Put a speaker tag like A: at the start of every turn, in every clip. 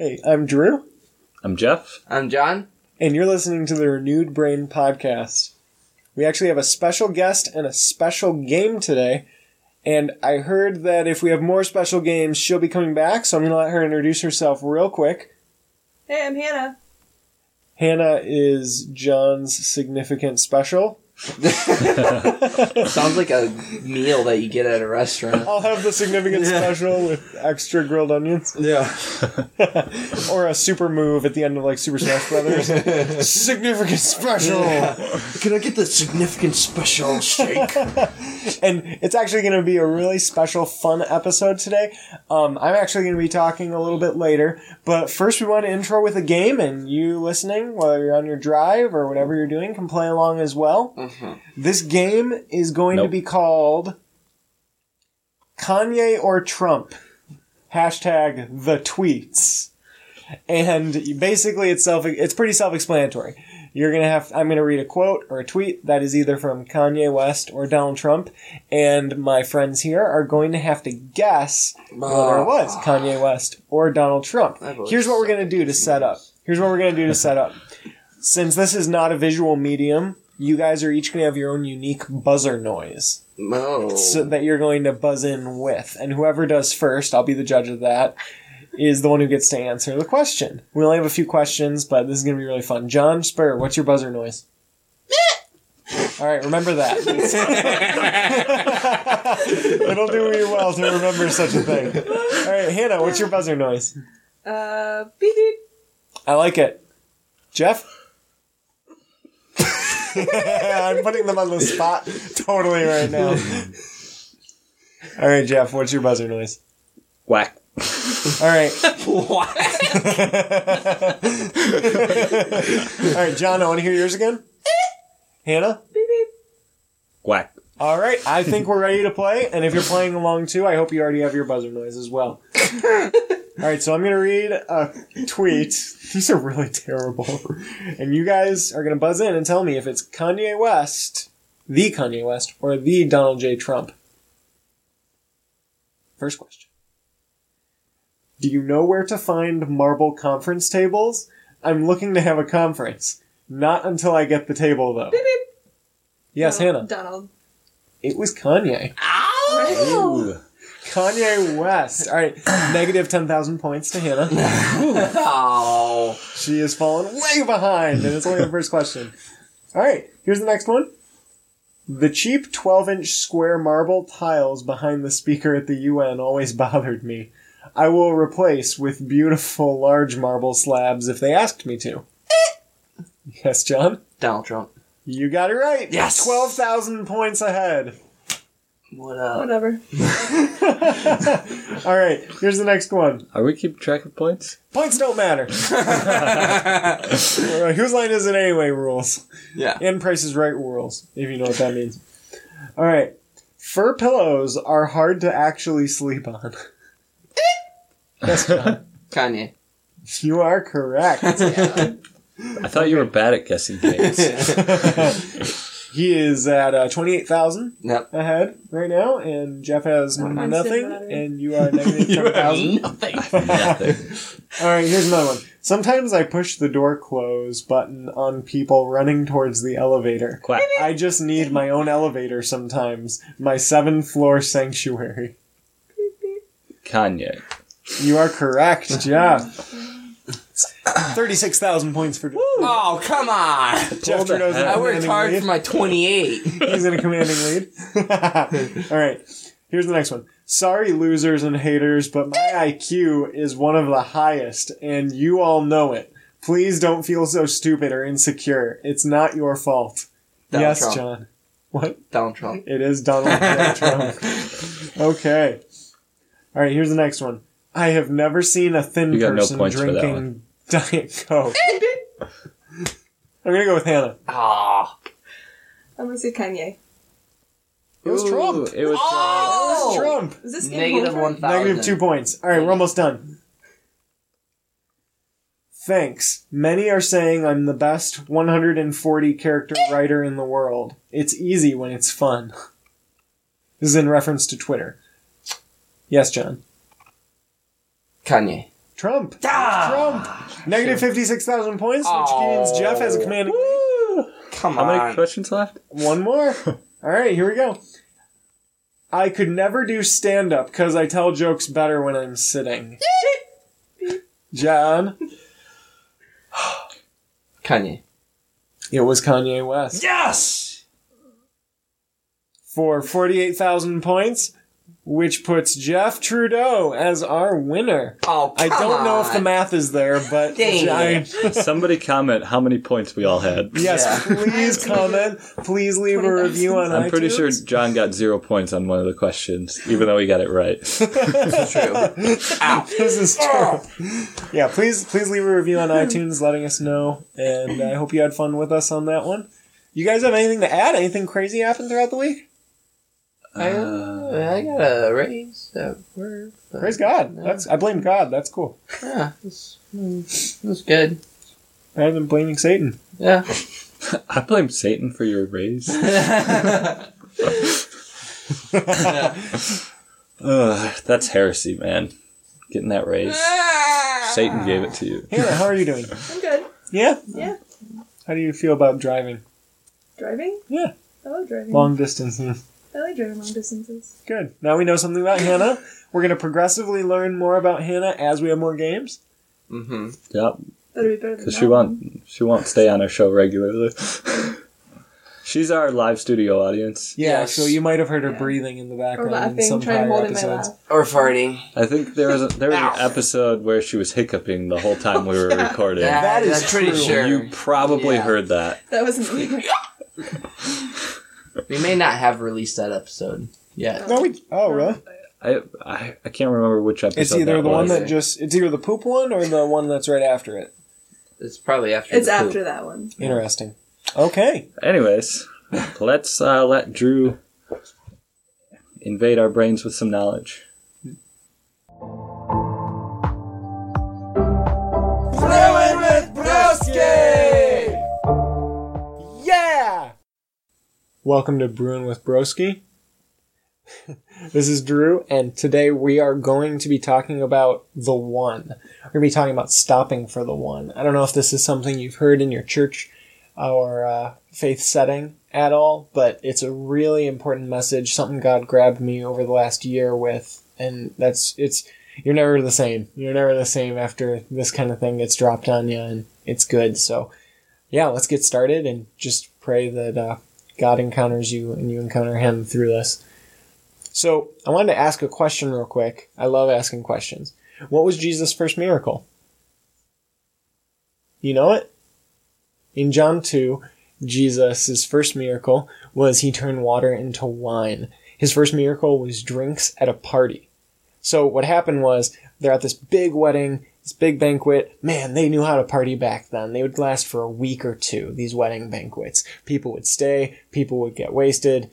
A: Hey, I'm Drew,
B: I'm Jeff.
C: I'm John.
A: and you're listening to the Renewed Brain Podcast. We actually have a special guest and a special game today. And I heard that if we have more special games, she'll be coming back, so I'm going to let her introduce herself real quick.
D: Hey, I'm Hannah.
A: Hannah is John's significant special.
C: Sounds like a meal that you get at a restaurant.
A: I'll have the significant special with extra grilled onions.
C: Yeah.
A: or a super move at the end of like Super Smash Brothers. significant special!
C: Can I get the significant special shake?
A: and it's actually going to be a really special, fun episode today. Um, I'm actually going to be talking a little bit later, but first we want to intro with a game, and you listening, whether you're on your drive or whatever you're doing, can play along as well. This game is going to be called Kanye or Trump. Hashtag the tweets. And basically it's self it's pretty self-explanatory. You're gonna have I'm gonna read a quote or a tweet that is either from Kanye West or Donald Trump, and my friends here are going to have to guess whether it was Kanye West or Donald Trump. Here's what we're gonna do to set up. Here's what we're gonna do to set up. Since this is not a visual medium, you guys are each gonna have your own unique buzzer noise
C: No.
A: so that you're going to buzz in with. And whoever does first, I'll be the judge of that, is the one who gets to answer the question. We only have a few questions, but this is going to be really fun. John Spur, what's your buzzer noise? All right, remember that. It'll do you well to remember such a thing. All right, Hannah, what's your buzzer noise?
D: Uh, beep beep.
A: I like it. Jeff? I'm putting them on the spot totally right now. All right, Jeff, what's your buzzer noise?
B: Whack.
A: All right.
C: What?
A: All right, John, I want to hear yours again. Hannah?
D: Beep beep.
B: Whack.
A: All right, I think we're ready to play. And if you're playing along too, I hope you already have your buzzer noise as well. All right, so I'm going to read a tweet. These are really terrible. And you guys are going to buzz in and tell me if it's Kanye West, the Kanye West, or the Donald J. Trump. First question. Do you know where to find marble conference tables? I'm looking to have a conference. Not until I get the table, though.
D: Beep beep.
A: Yes,
D: Donald-
A: Hannah.
D: Donald.
A: It was Kanye.
C: Ow!
B: Ooh.
A: Kanye West. All right, negative 10,000 points to Hannah.
C: Ow. Oh.
A: She is falling way behind, and it's only the first question. All right, here's the next one. The cheap 12 inch square marble tiles behind the speaker at the UN always bothered me. I will replace with beautiful large marble slabs if they asked me to. Eh. yes, John?
C: Donald Trump.
A: You got it right.
C: Yes.
A: 12,000 points ahead.
C: What up?
D: Whatever.
A: All right, here's the next one.
B: Are we keeping track of points?
A: Points don't matter. Whose line is it anyway? Rules
C: Yeah.
A: and Price is Right rules, if you know what that means. All right, fur pillows are hard to actually sleep on. yes, John.
C: Kanye.
A: you are correct.
B: I thought you were bad at guessing games.
A: He is at uh, twenty-eight thousand
C: Yep.
A: ahead right now, and Jeff has
D: mine's
A: nothing,
D: still not in.
A: and you are negative ten thousand.
C: nothing.
B: Nothing.
A: All right, here's another one. Sometimes I push the door close button on people running towards the elevator.
B: Quack.
A: I just need my own elevator sometimes. My seven floor sanctuary.
B: Kanye.
A: You are correct, Jeff. 36,000 points for Jeff.
C: Oh, come on.
A: Jeff Trudeau's in a
C: I worked
A: commanding
C: hard
A: lead.
C: for my 28.
A: He's in a commanding lead. All right, here's the next one. Sorry, losers and haters, but my IQ is one of the highest, and you all know it. Please don't feel so stupid or insecure. It's not your fault.
C: Donald
A: yes,
C: Trump.
A: John. What?
C: Donald Trump.
A: It is Donald Trump. Okay. All right, here's the next one. I have never seen a thin
B: You got no
A: person
B: points for that
A: drinking Diet Coke. I'm gonna go with Hannah.
C: Ah.
D: I'm gonna say Kanye.
A: It was
B: Ooh,
A: Trump.
B: It was
C: Oh!
A: Trump.
D: Is this game
C: Negative
D: over?
C: 1,000.
A: Negative two points. All right, we're almost done. Thanks. Many are saying I'm the best 140 character writer in the world. It's easy when it's fun. This is in reference to Twitter. Yes, John.
C: Kanye.
A: Trump.
C: Ah!
A: Trump. Negative 56,000 points, which means Jeff has a commanding lead.
C: Come
B: How
C: on.
B: How many questions left?
A: One more. All right, here we go. I could never do stand up because I tell jokes better when I'm sitting. John.
C: Kanye.
A: It was Kanye West.
C: Yes!
A: For 48,000 points, which puts Jeff Trudeau as our winner.
C: Oh,
A: I don't know if the math is there, but I-
B: Somebody comment how many points we all had.
A: yes,
C: Yeah.
A: please comment. Please leave a review on
B: I'm pretty sure. John got zero points on one of the questions, even though he got it right.
C: This is true. Ow.
A: This is true. Yeah, please please leave a review on iTunes letting us know, and I hope you had fun with us on that one. You guys have anything to add? Anything crazy happened throughout the week?
C: I, uh, I got a raise at work.
A: Praise God. That's I blame God. That's cool.
C: Yeah, it's, mm, it's good.
A: Rather than blaming Satan.
C: Yeah.
B: I blame Satan for your raise. Ugh, that's heresy, man. Getting that raise. Satan gave it to you.
A: Hannah, how are you doing?
D: I'm good.
A: Yeah.
D: Yeah.
A: How do you feel about driving?
D: Driving?
A: Yeah.
D: I love driving.
A: Long distance.
D: I like driving long distances.
A: Good. Now we know something about Hannah. We're going to progressively learn more about Hannah as we have more games.
C: mm-hmm.
B: Yep,
D: That'd be better than
B: because
D: that
B: she
D: one.
B: won't. She won't stay on our show regularly. She's our live studio audience.
A: Yeah,
C: Yes.
A: so you might have heard her
D: Yeah.
A: breathing in the
D: Or
A: background in
D: laughing,
A: some
D: trying to
A: prior
D: hold in my
A: episodes.
D: laugh.
C: Or farting.
B: I think there was a, there was
C: Ow.
B: an episode where she was hiccuping the whole time we were recording.
C: That,
A: That is
C: that's pretty
A: true.
C: sure.
B: You probably
C: Yeah.
B: heard that.
D: That wasn't me.
C: We may not have released that episode yet.
A: No, we. Oh, really?
B: I, I I can't remember which episode.
A: It's either
B: that
A: the one
B: was.
A: that just. It's either the poop one or the one that's right after it.
C: It's probably after.
D: it's
C: the poop.
D: after that one.
A: Interesting. Okay.
B: Anyways, let's uh, let Drew invade our brains with some knowledge.
A: Welcome to Brewing with Broski. this is Drew, and today we are going to be talking about the one. We're going to be talking about stopping for the one. I don't know if this is something you've heard in your church or uh, faith setting at all, but it's a really important message, something God grabbed me over the last year with, and that's, it's, you're never the same. You're never the same after this kind of thing gets dropped on you, and it's good, so yeah, let's get started and just pray that uh, God encounters you and you encounter Him through this. So, I wanted to ask a question real quick. I love asking questions. What was Jesus' first miracle? You know it? In John 2, Jesus' first miracle was he turned water into wine. His first miracle was drinks at a party. So, what happened was they're at this big wedding, this big banquet. Man, they knew how to party back then. They would last for a week or two, these wedding banquets. People would stay, people would get wasted.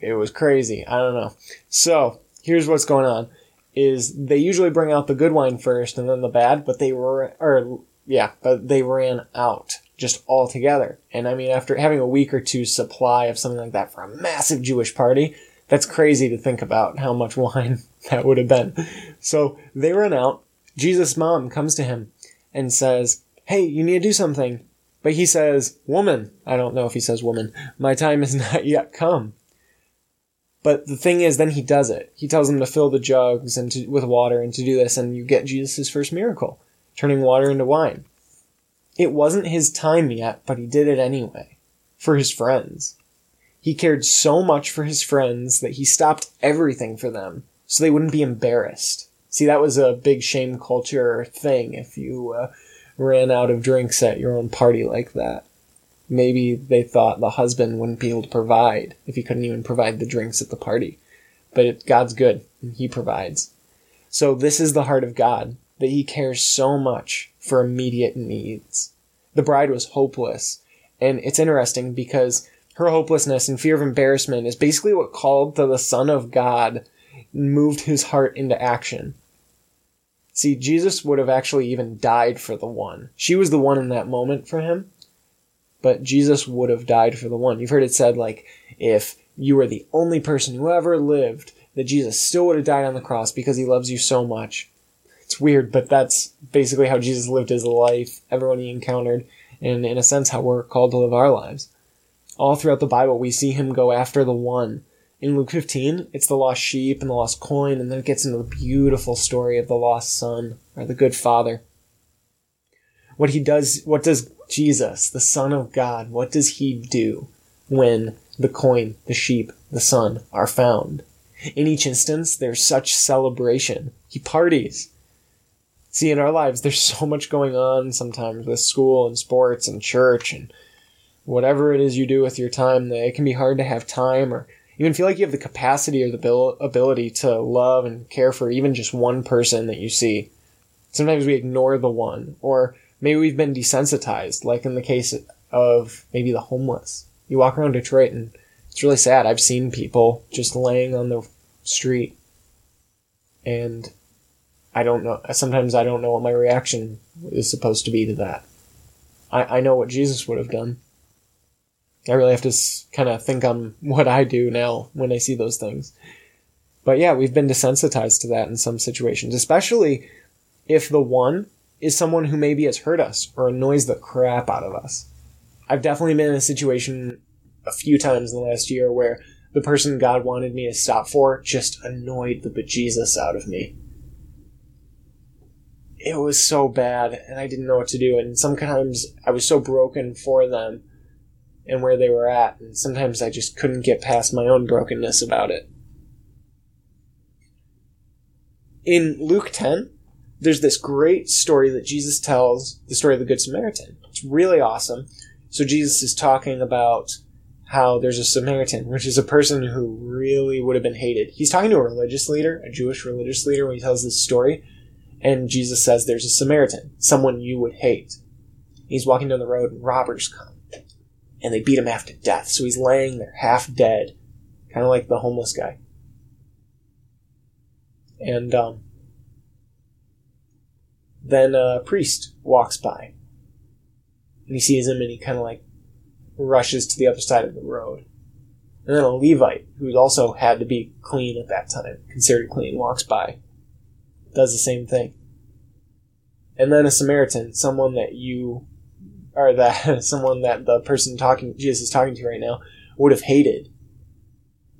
A: It was crazy. I don't know. So, here's what's going on is they usually bring out the good wine first and then the bad, but they were or yeah, but they ran out just altogether. And I mean after having a week or two supply of something like that for a massive Jewish party, that's crazy to think about how much wine that would have been. So, they run out Jesus' mom comes to him and says, Hey, you need to do something. But he says, Woman. I don't know if he says woman. My time has not yet come. But the thing is, then he does it. He tells them to fill the jugs and to, with water and to do this, and you get Jesus' first miracle, turning water into wine. It wasn't his time yet, but he did it anyway. For his friends. He cared so much for his friends that he stopped everything for them so they wouldn't be embarrassed. See, that was a big shame culture thing if you uh, ran out of drinks at your own party like that. Maybe they thought the husband wouldn't be able to provide if he couldn't even provide the drinks at the party. But it, God's good, and He provides. So, this is the heart of God that He cares so much for immediate needs. The bride was hopeless, and it's interesting because her hopelessness and fear of embarrassment is basically what called to the Son of God and moved his heart into action. See, Jesus would have actually even died for the one. She was the one in that moment for him, but Jesus would have died for the one. You've heard it said, like, if you were the only person who ever lived, that Jesus still would have died on the cross because he loves you so much. It's weird, but that's basically how Jesus lived his life, everyone he encountered, and in a sense, how we're called to live our lives. All throughout the Bible, we see him go after the one. In Luke 15, it's the lost sheep and the lost coin, and then it gets into the beautiful story of the lost son, or the good father. What he does, what does Jesus, the Son of God, what does he do when the coin, the sheep, the son are found? In each instance, there's such celebration. He parties. See, in our lives, there's so much going on sometimes with school and sports and church and whatever it is you do with your time that it can be hard to have time or even feel like you have the capacity or the abil- ability to love and care for even just one person that you see. Sometimes we ignore the one, or maybe we've been desensitized, like in the case of maybe the homeless. You walk around Detroit and it's really sad. I've seen people just laying on the street and I don't know. Sometimes I don't know what my reaction is supposed to be to that. I, I know what Jesus would have done. I really have to kind of think on what I do now when I see those things. But yeah, we've been desensitized to that in some situations, especially if the one is someone who maybe has hurt us or annoys the crap out of us. I've definitely been in a situation a few times in the last year where the person God wanted me to stop for just annoyed the bejesus out of me. It was so bad, and I didn't know what to do, and sometimes I was so broken for them and where they were at, and sometimes I just couldn't get past my own brokenness about it. In Luke 10, there's this great story that Jesus tells, the story of the Good Samaritan. It's really awesome. So Jesus is talking about how there's a Samaritan, which is a person who really would have been hated. He's talking to a religious leader, a Jewish religious leader, when he tells this story, and Jesus says there's a Samaritan, someone you would hate. He's walking down the road, and robbers come, and they beat him half to death. So he's laying there, half dead, kind of like the homeless guy. And um, then a priest walks by, and he sees him, and he kind of like rushes to the other side of the road. And then a Levite, who's also had to be clean at that time, considered clean, walks by, does the same thing. And then a Samaritan, someone that you, or that, someone that the person talking, Jesus is talking to right now, would have hated,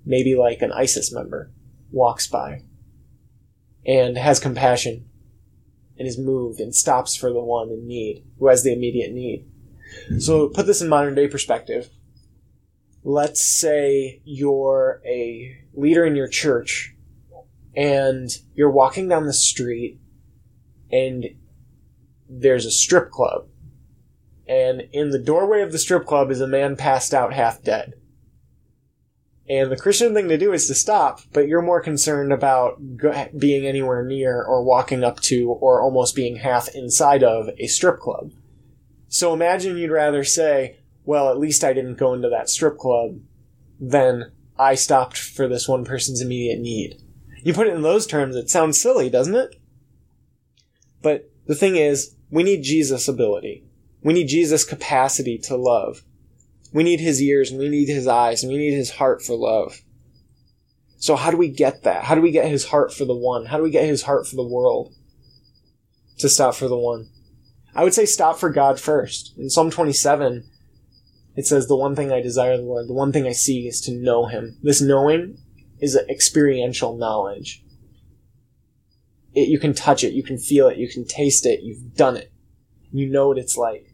A: maybe like an ISIS member, walks by and has compassion and is moved and stops for the one in need, who has the immediate need. So put this in modern day perspective. Let's say you're a leader in your church and you're walking down the street and there's a strip club. And in the doorway of the strip club is a man passed out half dead. And the Christian thing to do is to stop, but you're more concerned about go- being anywhere near or walking up to or almost being half inside of a strip club. So imagine you'd rather say, well, at least I didn't go into that strip club than I stopped for this one person's immediate need. You put it in those terms, it sounds silly, doesn't it? But the thing is, we need Jesus' ability. We need Jesus' capacity to love. We need his ears and we need his eyes and we need his heart for love. So how do we get that? How do we get his heart for the one? How do we get his heart for the world? To stop for the one. I would say stop for God first. In Psalm 27, it says, The one thing I desire the Lord, the one thing I seek is to know Him. This knowing is experiential knowledge. It, you can touch it, you can feel it, you can taste it, you've done it. You know what it's like.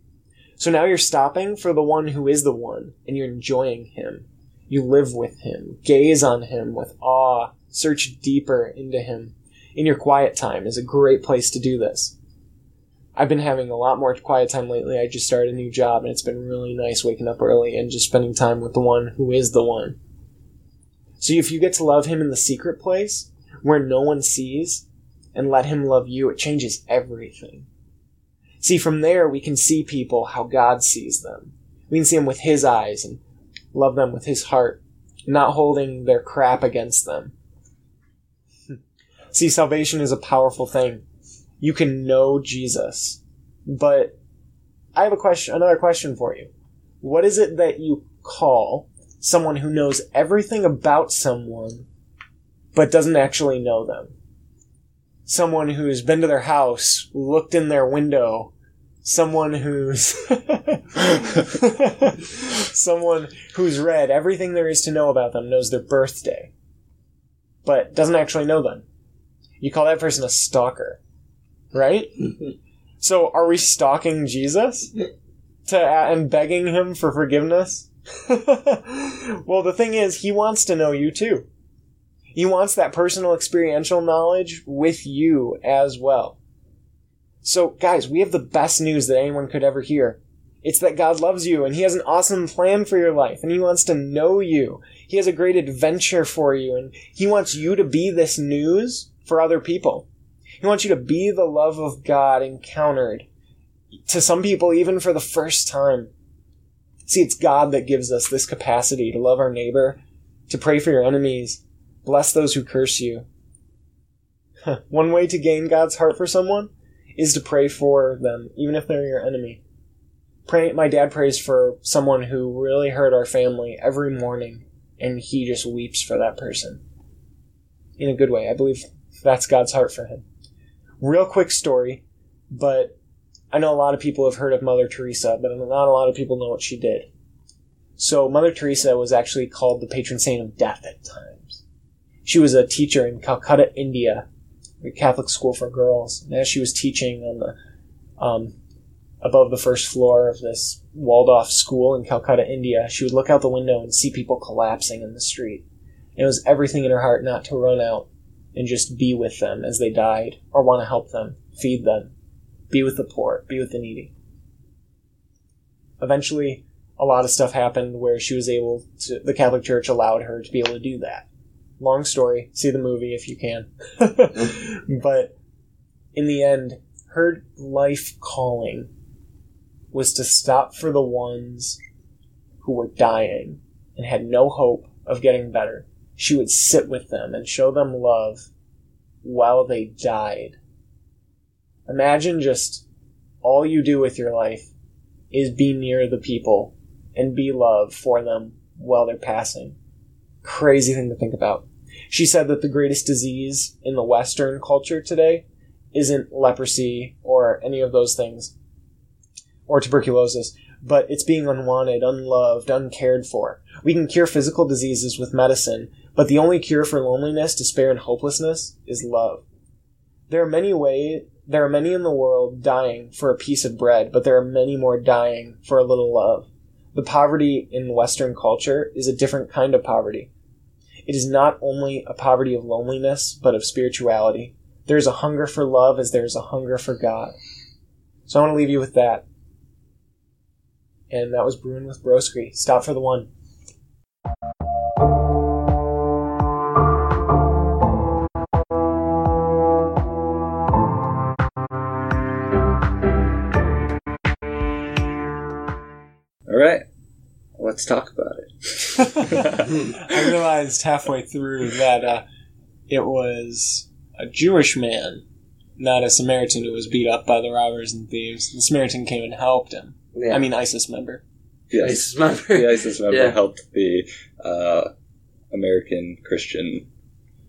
A: So now you're stopping for the one who is the one, and you're enjoying Him. You live with Him, gaze on Him with awe, search deeper into Him. In your quiet time is a great place to do this. I've been having a lot more quiet time lately. I just started a new job and it's been really nice waking up early and just spending time with the one who is the one. So if you get to love him in the secret place where no one sees and let him love you, it changes everything. See, from there we can see people how God sees them. We can see them with his eyes and love them with his heart, not holding their crap against them. see, salvation is a powerful thing you can know Jesus. But I have a question, another question for you. What is it that you call someone who knows everything about someone but doesn't actually know them? Someone who's been to their house, looked in their window, someone who's someone who's read everything there is to know about them, knows their birthday, but doesn't actually know them. You call that person a stalker, right? so, are we stalking Jesus to uh, and begging him for forgiveness? well, the thing is, he wants to know you too. He wants that personal experiential knowledge with you as well. So, guys, we have the best news that anyone could ever hear. It's that God loves you and He has an awesome plan for your life and He wants to know you. He has a great adventure for you and He wants you to be this news for other people. He wants you to be the love of God encountered to some people even for the first time. See, it's God that gives us this capacity to love our neighbor, to pray for your enemies, bless those who curse you. One way to gain God's heart for someone is to pray for them, even if they're your enemy. Pray, my dad prays for someone who really hurt our family every morning, and he just weeps for that person. In a good way. I believe that's God's heart for him. Real quick story, but I know a lot of people have heard of Mother Teresa, but not a lot of people know what she did. So Mother Teresa was actually called the patron saint of death at times. She was a teacher in Calcutta, India, a Catholic school for girls. And as she was teaching on the um, above the first floor of this walled off school in Calcutta, India, she would look out the window and see people collapsing in the street. And it was everything in her heart not to run out and just be with them as they died or want to help them, feed them, be with the poor, be with the needy. Eventually, a lot of stuff happened where she was able to, the Catholic Church allowed her to be able to do that. Long story, see the movie if you can. but in the end, her life calling was to stop for the ones who were dying and had no hope of getting better. She would sit with them and show them love while they died. Imagine just all you do with your life is be near the people and be love for them while they're passing. Crazy thing to think about. She said that the greatest disease in the Western culture today isn't leprosy or any of those things, or tuberculosis, but it's being unwanted, unloved, uncared for. We can cure physical diseases with medicine, but the only cure for loneliness, despair, and hopelessness is love. There are many ways, there are many in the world dying for a piece of bread, but there are many more dying for a little love. The poverty in Western culture is a different kind of poverty. It is not only a poverty of loneliness, but of spirituality. There is a hunger for love as there is a hunger for God. So I want to leave you with that. And that was Brewing with Broski. Stop for the one.
B: All right, let's talk about.
A: I realized halfway through that uh, it was a Jewish man, not a Samaritan, who was beat up by the robbers and thieves. The Samaritan came and helped him.
C: Yeah.
A: I mean, ISIS member.
B: Yes,
C: ISIS member.
B: the ISIS member
C: Yeah.
B: helped the uh, American Christian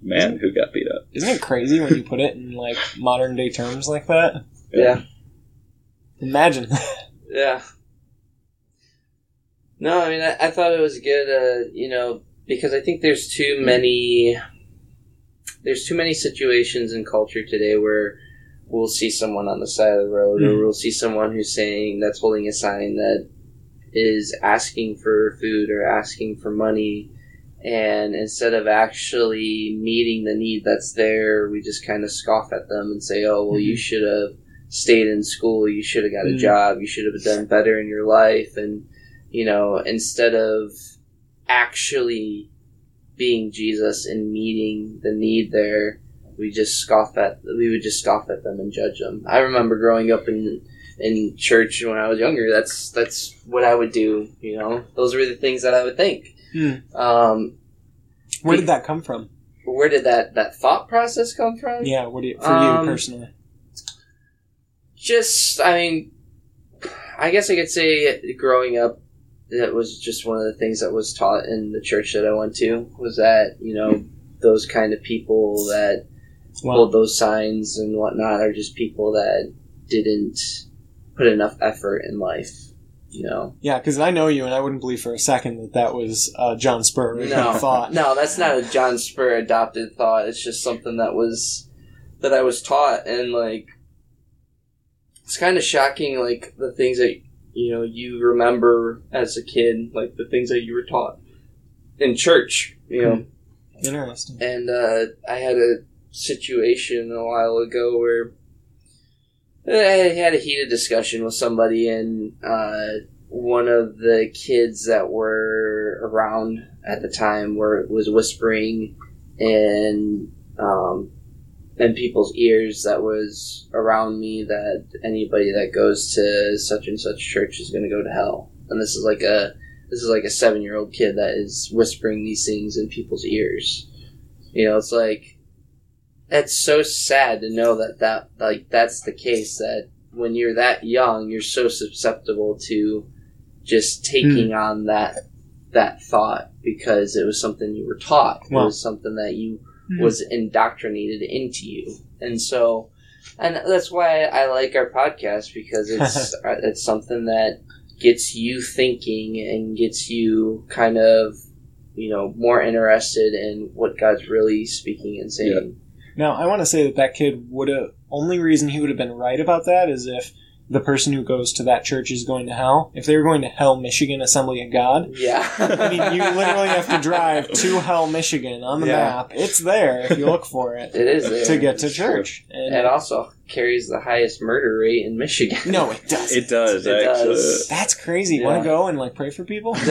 B: man who got beat up.
A: Isn't it crazy when you put it in like modern day terms like that?
C: Yeah.
A: Imagine.
C: Yeah. No, I mean, I, I thought it was good, uh, you know, because I think there's too many, there's too many situations in culture today where we'll see someone on the side of the road or
A: Mhm.
C: we'll see someone who's saying, that's holding a sign that is asking for food or asking for money. And instead of actually meeting the need that's there, we just kind of scoff at them and say, oh, well, you should have stayed in school, you should have got a
A: Mm.
C: job, you should have done better in your life. And, you know, instead of actually being Jesus and meeting the need there, we just scoff at, we would just scoff at them and judge them. I remember growing up in, in church when I was younger, that's, that's what I would do, you know, those were the things that I would think.
A: Hmm.
C: Um,
A: Where did that come from?
C: where did that, that thought process come from?
A: Yeah, what do you, for
C: Um,
A: you personally?
C: just i mean i guess i could say growing up that was just one of the things that was taught in the church that i went to was that you know those kind of people that
A: Wow.
C: hold those signs and whatnot are just people that didn't put enough effort in life. You know,
A: Yeah, because I know you, and I wouldn't believe for a second that that was uh, John Spur
C: no,
A: thought.
C: no, that's not a John Spur adopted thought. It's just something that was that I was taught, and like it's kind of shocking, like the things that you know you remember as a kid, like the things that you were taught in church. You know,
A: Interesting.
C: and uh, I had a situation a while ago where I had a heated discussion with somebody, and uh, one of the kids that were around at the time were was whispering and um, in people's ears that was around me that anybody that goes to such and such church is going to go to hell, and this is like a this is like a seven year old kid that is whispering these things in people's ears. You know, it's like it's so sad to know that that like that's the case. That when you're that young, you're so susceptible to just taking hmm. on that that thought because it was something you were taught. It was something that you
A: Mhm.
C: was indoctrinated into you, and so. And that's why I like our podcast because it's uh, it's something that gets you thinking and gets you kind of you know more interested in what God's really speaking and saying.
A: Now, I want to say that that kid would have. Only reason he would have been right about that is if the person who goes to that church is going to hell. If they were going to Hell, Michigan Assembly of God,
C: Yeah,
A: I mean, you literally have to drive to Hell, Michigan on the
C: Yeah.
A: map. It's there if you look for it
C: it is there.
A: to get to
B: It's true.
A: church. And
C: It also carries the highest murder rate in Michigan.
A: no, it doesn't.
B: It does,
C: It
B: actually.
C: does.
A: That's crazy.
C: Yeah.
A: Want to go and like pray for people?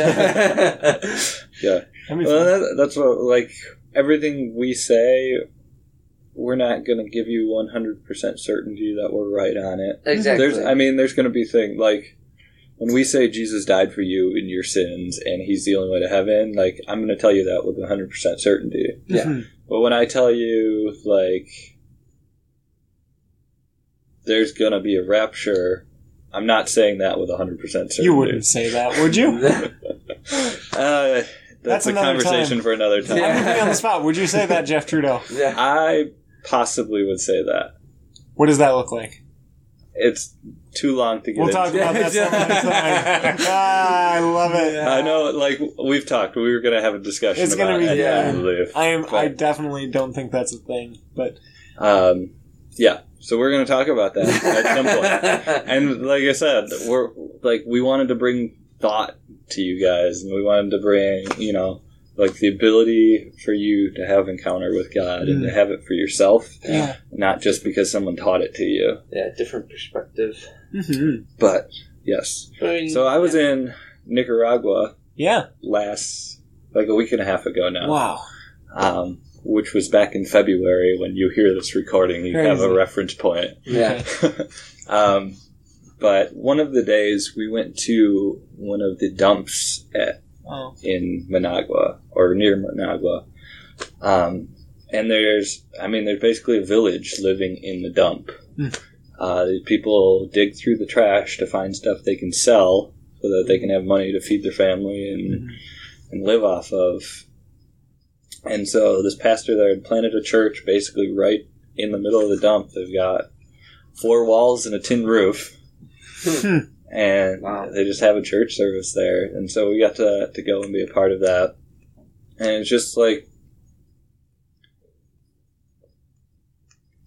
B: Yeah.
A: That'd
B: Well, that, that's what, like, everything we say, we're not going to give you 100% certainty that we're right on it.
C: exactly.
B: There's, I mean, there's going to be things, like, when we say Jesus died for you in your sins and he's the only way to heaven, like, I'm going to tell you that with 100% certainty.
C: yeah.
A: Mhm.
B: But when I tell you, like, there's going to be a rapture, I'm not saying that with 100% certainty.
A: You wouldn't say that, would you?
B: Uh,
A: That's
B: that's, a conversation
A: time.
B: for another time.
C: Yeah.
A: I'm putting you on the spot. Would you say that, Jeff Trudeau?
C: yeah.
B: I possibly would say that.
A: What does that look like?
B: It's too long to get
A: We'll
B: into.
A: talk about that some other time. Ah, I love it.
B: I know, like we've talked, we were going to have a discussion.
A: It's gonna
B: about
A: be
B: it,
C: yeah.
B: I believe.
A: I am. I definitely don't think that's a thing, but
B: Um, yeah, so we're going to talk about that at some point. And like I said, we're like we wanted to bring thought to you guys, and we wanted to bring you know like the ability for you to have encounter with God and to have it for yourself,
A: yeah.
B: not just because someone taught it to you.
C: yeah, different perspective.
A: hmm
B: But yes,
C: I mean,
B: so I was in Nicaragua
A: Yeah.
B: last like a week and a half ago now.
A: Wow.
B: um, which was back in February. When you hear this recording, you have a reference point.
C: Yeah.
B: um, but one of the days we went to one of the dumps at,
A: Oh.
B: in Managua or near Managua. Um, and there's, I mean, there's basically a village living in the dump.
A: Hmm.
B: Uh, people dig through the trash to find stuff they can sell so that they can have money to feed their family and, and live off of. And so this pastor there had planted a church basically right in the middle of the dump. They've got four walls and a tin roof. And
C: Wow.
B: they just have a church service there. And so we got to, to go and be a part of that. And it's just like,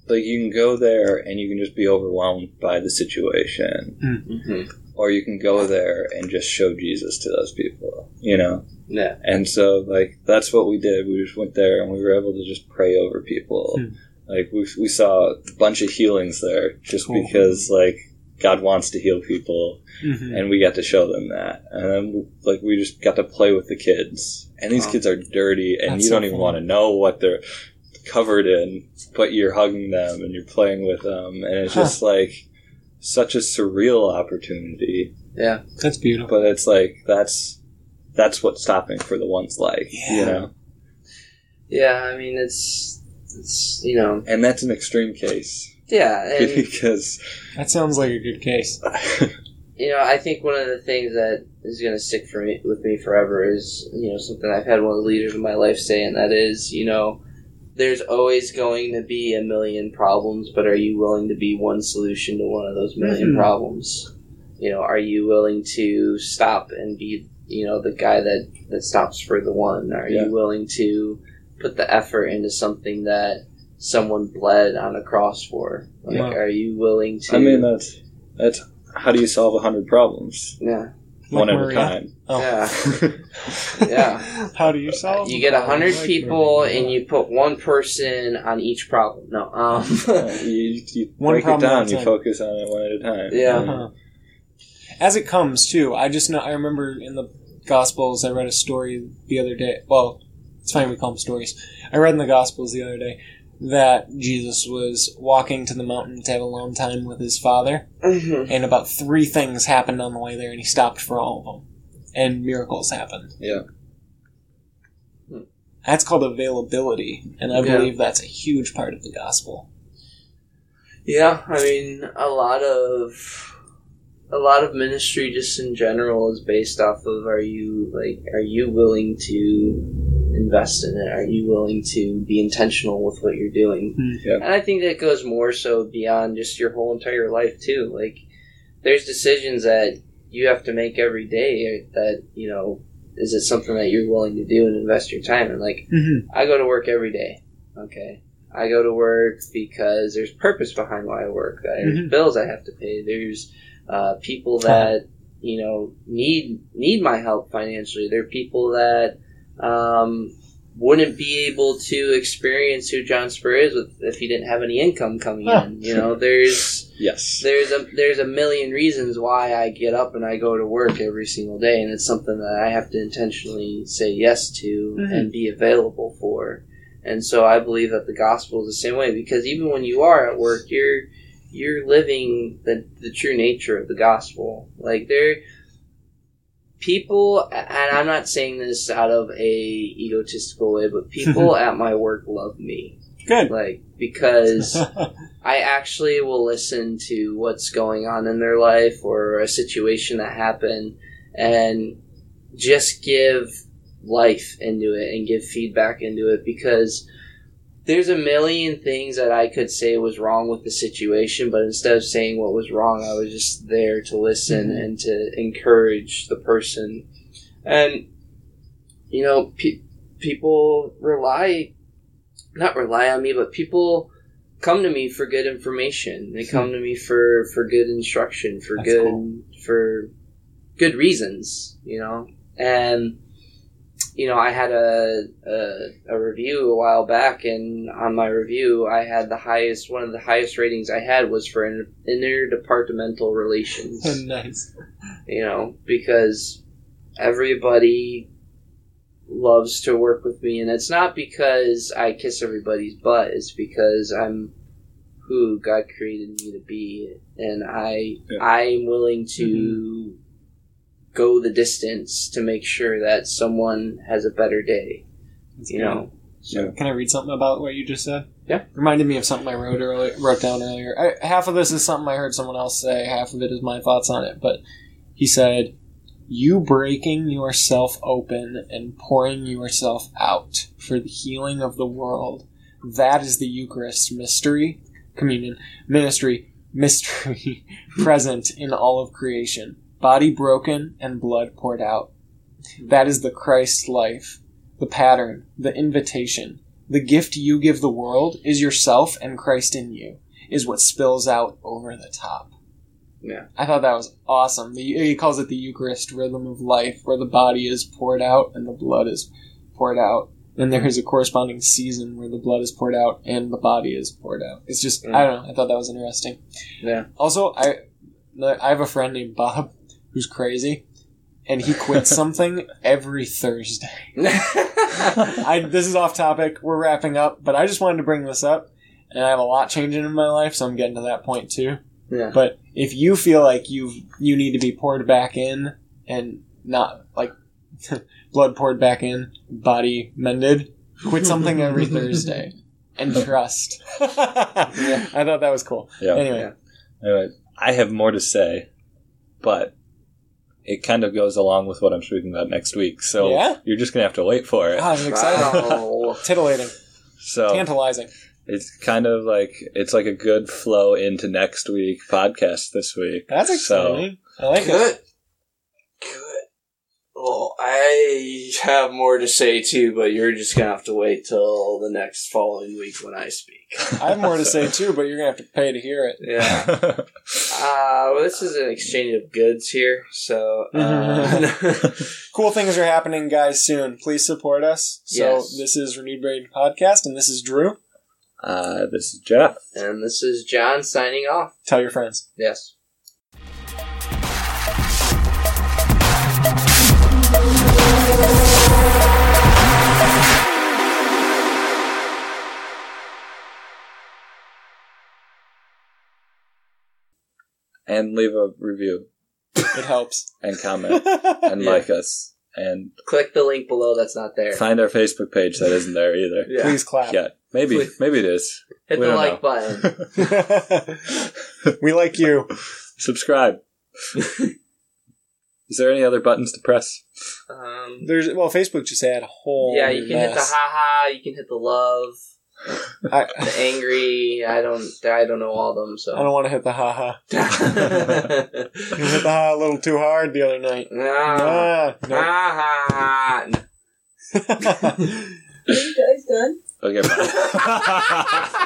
B: like you can go there and you can just be overwhelmed by the situation,
C: hmm
B: or you can go there and just show Jesus to those people, you know?
C: Yeah.
B: And so, like, that's what we did. We just went there and we were able to just pray over people.
A: Hmm.
B: Like, we, we saw a bunch of healings there just
A: Cool.
B: because, like, God wants to heal people
A: Mhm.
B: and we got to show them that. And then, like, we just got to play with the kids. And these
C: Wow.
B: kids are dirty and
A: That's
B: you don't even
A: fun.
B: want to know what they're covered in, but you're hugging them and you're playing with them. And it's
A: Huh.
B: just like such a surreal opportunity
C: Yeah.
A: That's beautiful.
B: but it's like that's that's what's stopping for the ones like
A: Yeah.
B: you know
C: Yeah. I mean, it's it's you know
B: and that's an extreme case
C: yeah,
B: because
A: That sounds like a good case.
C: you know I think one of the things that is going to stick for me with me forever is you know something I've had one of the leaders of my life say, and that is you know there's always going to be a million problems, but are you willing to be one solution to one of those 1000000
A: Mhm.
C: problems? You know, are you willing to stop and be, you know, the guy that, that stops for the one? Are
B: Yeah.
C: you willing to put the effort into something that someone bled on a cross for? Like,
A: Yeah.
C: are you willing to?
B: I mean, that's that's how do you solve a hundred problems
C: yeah,
B: one
A: Like
B: at a time?
A: Oh.
C: yeah. Yeah.
A: How do you solve?
C: You get a hundred
A: Like
C: people
A: Maria.
C: and you put one person on each problem. No, um,
B: you, you
A: One
B: break it
A: problem
B: down.
A: at a
B: You
A: time.
B: focus on it one at a time.
C: Yeah.
A: Uh-huh. As it comes too, I just know. I remember in the Gospels, I read a story the other day. Well, it's fine we call them stories. I read in the Gospels the other day that Jesus was walking to the mountain to have alone time with his father,
C: Mhm.
A: and about three things happened on the way there, and he stopped for all of them, and miracles happened.
B: Yeah.
A: That's called availability, and I
C: Yeah.
A: believe that's a huge part of the gospel.
C: yeah, I mean, a lot of a lot of ministry, just in general, is based off of are you like are you willing to invest in it? Are you willing to be intentional with what you're doing?
B: Yeah.
C: And I think that goes more so beyond just your whole entire life too. Like, there's decisions that you have to make every day that you know is it something that you're willing to do and invest your time in like
A: Mm-hmm.
C: i go to work every day okay i go to work because there's purpose behind why i work there's
A: Mhm.
C: bills i have to pay there's uh, people that you know need need my help financially there are people that um, wouldn't be able to experience who john spur is with, if he didn't have any income coming
A: Huh.
C: in you know there's
B: Yes.
C: there's a there's a million reasons why I get up and I go to work every single day, and it's something that I have to intentionally say yes to
A: Mhm.
C: and be available for. And so I believe that the gospel is the same way because even when you are at work, you're you're living the the true nature of the gospel. Like there, people, and I'm not saying this out of a egotistical way, but people at my work love me,
A: Good.
C: like because. I actually will listen to what's going on in their life or a situation that happened and just give life into it and give feedback into it because there's a million things that I could say was wrong with the situation, but instead of saying what was wrong, I was just there to listen
A: Mhm.
C: and to encourage the person. And, you know, pe- people rely, not rely on me, but people come to me for good information. They come to me for for good instruction, for
A: That's
C: good
A: cool.
C: for good reasons, you know. And you know, I had a, a a review a while back, and on my review, I had the highest one of the highest ratings I had was for inter- interdepartmental relations
A: nice.
C: you know, because everybody loves to work with me, and it's not because I kiss everybody's butt. It's because I'm who God created me to be, and I
B: Yeah.
C: I'm willing to mm-hmm. Go the distance to make sure that someone has a better day.
A: That's
C: You
A: good.
C: know,
B: Yeah.
A: Can I read something about what you just said?
C: Yeah.
A: Reminded me of something I wrote earlier, wrote down earlier. I, half of this is something I heard someone else say. Half of it is my thoughts on it. But he said, "You breaking yourself open and pouring yourself out for the healing of the world. That is the Eucharist mystery, communion, ministry, mystery present in all of creation. Body broken and blood poured out. That is the Christ life." the pattern, the invitation, the gift you give the world is yourself and Christ in you, is what spills out over the top.
C: Yeah.
A: I thought that was awesome. The, he calls it the Eucharist rhythm of life, where the body is poured out and the blood is poured out. And there is a corresponding season where the blood is poured out and the body is poured out. It's just, I mm. don't know, I thought that was interesting.
C: yeah,
A: Also, I I have a friend named Bob who's crazy, and he quits something every Thursday. I this is off topic. We're wrapping up, but I just wanted to bring this up, and I have a lot changing in my life, so I'm getting to that point too.
C: yeah,
A: But if you feel like you you need to be poured back in and not like blood poured back in, body mended, quit something every Thursday and trust. I thought that was cool.
B: Yeah.
A: Anyway,
C: Yeah.
B: Anyway, I have more to say, but it kind of goes along with what I'm speaking about next week. So
A: Yeah?
B: you're just gonna have to wait for it.
A: Ah, I'm excited.
C: Wow.
A: Titillating.
B: So
A: Tantalizing.
B: it's kind of like it's like a good flow into next week podcast this week.
A: That's
B: So-
A: exciting. I like it.
C: Good. Good. Well, I have more to say too, but you're just gonna have to wait till the next following week when I speak.
A: I have more to say too, but you're gonna have to pay to hear it.
C: Yeah. Uh, well, this is an exchange of goods here, so. Uh,
A: Cool things are happening, guys. Soon, please support us. So
C: Yes.
A: this is Renewed Brain Podcast, and this is Drew.
B: uh, this is Jeff.
C: and this is John signing off.
A: Tell your friends.
C: Yes.
B: And leave a review
A: It helps.
B: and comment and
C: Yeah.
B: like us and
C: Click the link below that's not there.
B: find our Facebook page that isn't there either.
C: Yeah.
A: Please clap.
B: Yeah, maybe
C: Please.
B: maybe it is.
C: Hit
B: We
C: the
B: don't
C: like
B: know.
C: button.
A: we like you.
B: Subscribe. is there any other buttons to press?
C: Um,
A: There's well, Facebook just had a whole.
C: yeah, you can hit the
A: mess.
C: haha, you can hit the love,
A: I,
C: the angry. I don't, I don't know all of them. So
A: I don't want to hit the haha. You hit the ha a little too hard the other night.
C: Ah,
A: Ah, no.
C: ah,
D: Are you guys done?
B: Okay. bye.